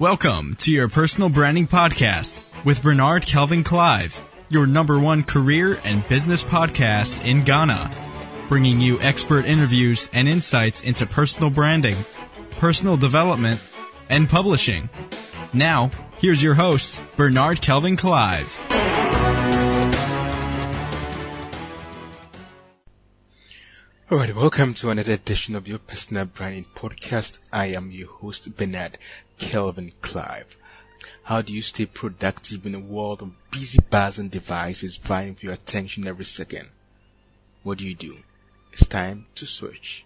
Welcome to your personal branding podcast with Bernard Kelvin Clive, your number one career and business podcast in Ghana, bringing you expert interviews and insights into personal branding, personal development, and publishing. Now, here's your host, Bernard Kelvin Clive. All right, welcome to another edition of your personal branding podcast. I am your host, Bernard Kelvin Clive. How do you stay productive in a world of busy bars and devices vying for your attention every second? What do you do? It's time to switch.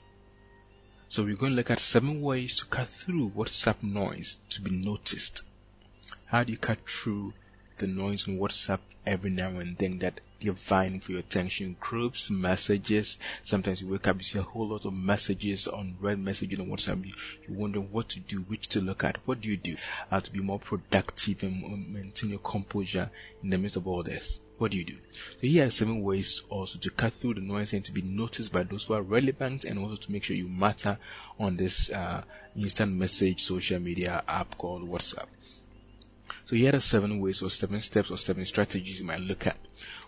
So we're going to look at seven ways to cut through WhatsApp noise to be noticed. How do you cut through the noise on WhatsApp every now and then that they're vying for your attention. Groups, messages. Sometimes you wake up, you see a whole lot of messages on red messages on WhatsApp. You, you wonder what to do, which to look at. What do you do uh, to be more productive and maintain your composure in the midst of all this? What do you do? So here are seven ways also to cut through the noise and to be noticed by those who are relevant and also to make sure you matter on this uh, instant message social media app called WhatsApp. So here are seven ways or seven steps or seven strategies you might look at.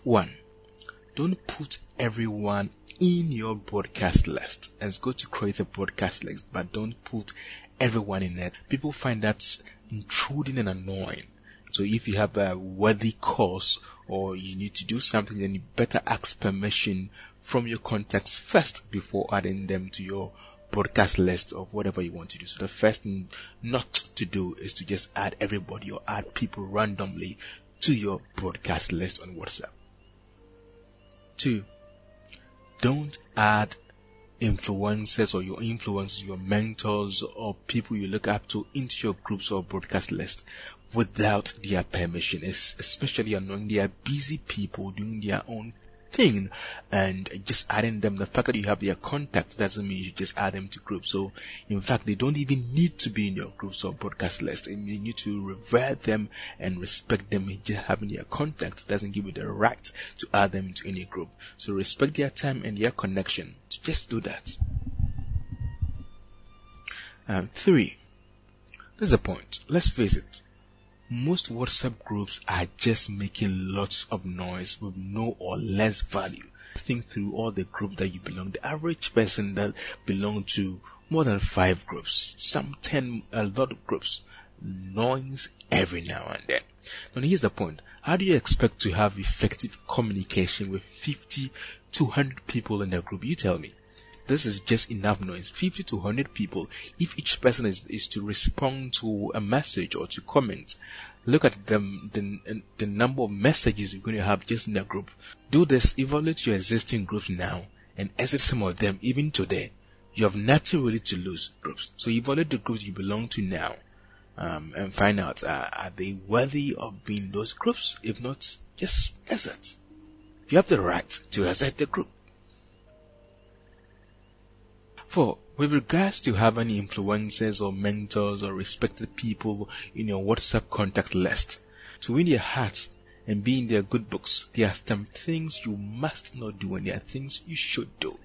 One, don't put everyone in your broadcast list. It's good to create a broadcast list, but don't put everyone in it. People find that intruding and annoying. So if you have a worthy cause or you need to do something, then you better ask permission from your contacts first before adding them to your broadcast list of whatever you want to do. So the first thing not to do is to just add everybody or add people randomly to your broadcast list on WhatsApp. Two, don't add influencers or your influencers, your mentors or people you look up to into your groups or broadcast list without their permission. It's especially annoying. They are busy people doing their own thing. And just adding them the fact that you have their contacts doesn't mean you just add them to groups. So in fact they don't even need to be in your groups or broadcast list. You need to revere them and respect them. Just having their contacts doesn't give you the right to add them to any group. So respect their time and their connection. So just do that. Um, three. There's a point. Let's face it most WhatsApp groups are just making lots of noise with no or less value. Think through all the groups that you belong. The average person that belong to more than five groups, some ten, a lot of groups, noise every now and then. Now here's the point. How do you expect to have effective communication with 50 to 100 people in a group? You tell me this is just enough noise. 50 to 100 people if each person is, is to respond to a message or to comment look at them the, the number of messages you're going to have just in a group. Do this evaluate your existing groups now and exit some of them even today. You have nothing really to lose groups. So evaluate the groups you belong to now um, and find out uh, are they worthy of being those groups? If not just exit. You have the right to exit the group for with regards to having influencers or mentors or respected people in your WhatsApp contact list, to win their hearts and be in their good books, there are some things you must not do and there are things you should do.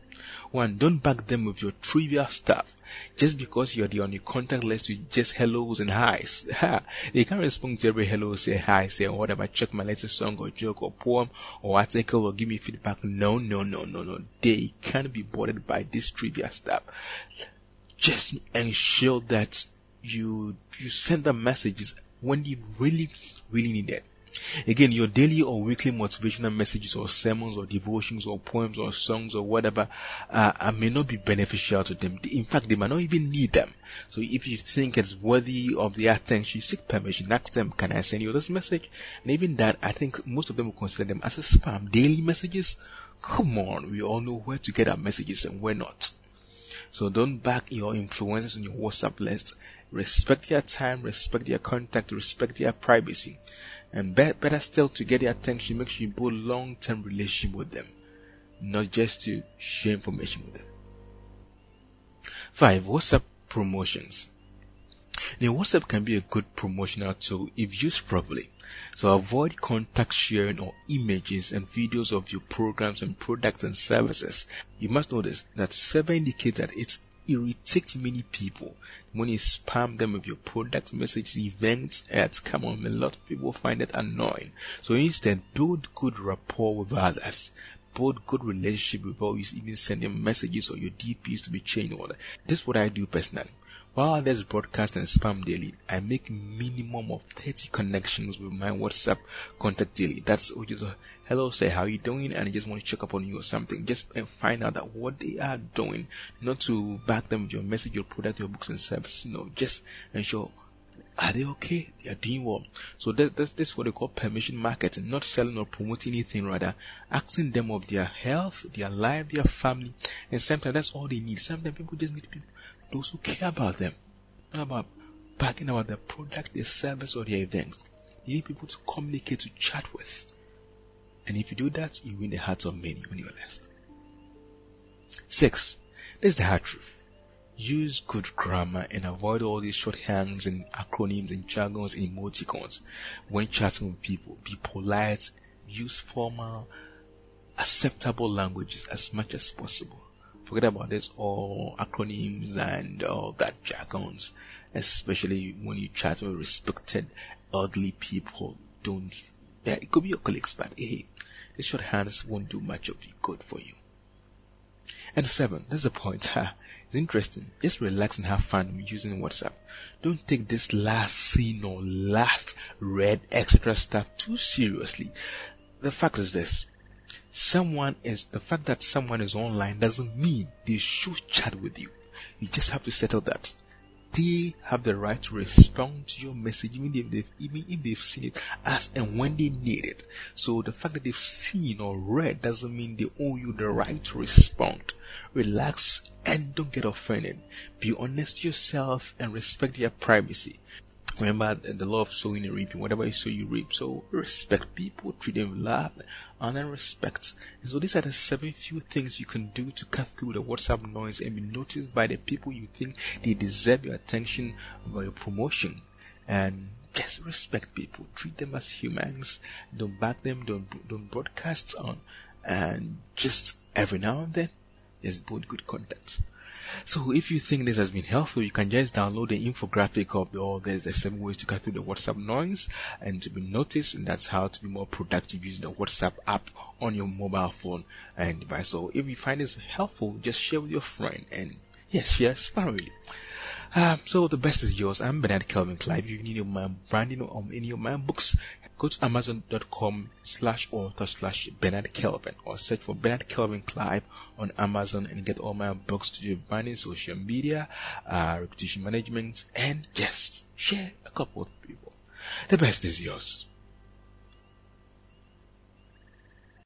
One, don't bug them with your trivial stuff. Just because you're the only contact list with just hellos and highs. They can't respond to every hello, say hi, say whatever, check my latest song or joke or poem or article or give me feedback. No, no, no, no, no. They can't be bothered by this trivial stuff. Just ensure that you, you send them messages when you really, really need it. Again, your daily or weekly motivational messages or sermons or devotions or poems or songs or whatever uh, uh, may not be beneficial to them. In fact, they might not even need them. So if you think it's worthy of their attention, seek permission. Ask them, can I send you this message? And even that, I think most of them will consider them as a spam. Daily messages? Come on, we all know where to get our messages and where not. So don't back your influencers on your WhatsApp list. Respect their time, respect their contact, respect their privacy. And be- better still, to get their attention, make sure you build long-term relationship with them, not just to share information with them. Five, WhatsApp promotions. Now, WhatsApp can be a good promotional tool if used properly. So avoid contact sharing or images and videos of your programs and products and services. You must notice that survey indicates that it's irritate many people when you spam them with your product messages, events, ads. Come on, a lot of people find it annoying. So instead, build good rapport with others. Build good relationship with always even sending messages or your DPs to be changed order. This is what I do personally. While others broadcast and spam daily, I make minimum of 30 connections with my WhatsApp contact daily. That's is a uh, hello, say how you doing, and I just want to check up on you or something. Just uh, find out that what they are doing, not to back them with your message, your product, your books and services. No, just ensure are they okay? They are doing well. So that, that's, that's what they call permission marketing, not selling or promoting anything, rather asking them of their health, their life, their family, and sometimes that's all they need. Sometimes people just need people those who care about them, not about bragging about their product, their service, or their events. You need people to communicate, to chat with. And if you do that, you win the hearts of many on your list. Six, this is the hard truth. Use good grammar and avoid all these shorthands and acronyms and jargons and emoticons when chatting with people. Be polite, use formal, acceptable languages as much as possible. Forget about this all acronyms and all that jargons, especially when you chat with respected elderly people. Don't, yeah, it could be your colleagues, but hey, the shorthands won't do much of good for you. And seven, there's a point. Huh? It's interesting. Just relax and have fun using WhatsApp. Don't take this last seen or last read etc. stuff too seriously. The fact is this someone is the fact that someone is online doesn't mean they should chat with you. You just have to settle that. They have the right to respond to your message even if they've even if they've seen it as and when they need it. So the fact that they've seen or read doesn't mean they owe you the right to respond. Relax and don't get offended. Be honest to yourself and respect their privacy. Remember the law of sowing and reaping. Whatever you sow, you reap. So respect people, treat them with love, honor, and respect. And so these are the seven few things you can do to cut through the WhatsApp noise and be noticed by the people you think they deserve your attention or your promotion. And just respect people. Treat them as humans. Don't back them. Don't don't broadcast on. And just every now and then, just build good content. So if you think this has been helpful, you can just download the infographic of the, oh, there's the seven ways to cut through the WhatsApp noise and to be noticed. And that's how to be more productive using the WhatsApp app on your mobile phone and device. So if you find this helpful, just share with your friend and yes, share sparingly. Um, so the best is yours. I'm Bernard Kelvin Clive. If you need my branding on any of my books, go to amazon.com slash author slash Bernard Kelvin or search for Bernard Kelvin Clive on Amazon and get all my books to your branding, social media, uh, reputation management, and just share a couple with people. The best is yours.